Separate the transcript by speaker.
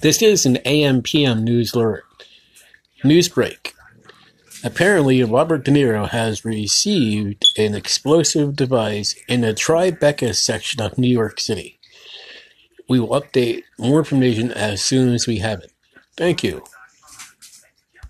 Speaker 1: This is an AM PM news alert. News break. Apparently, Robert De Niro has received an explosive device in the Tribeca section of New York City. We will update more information as soon as we have it. Thank you.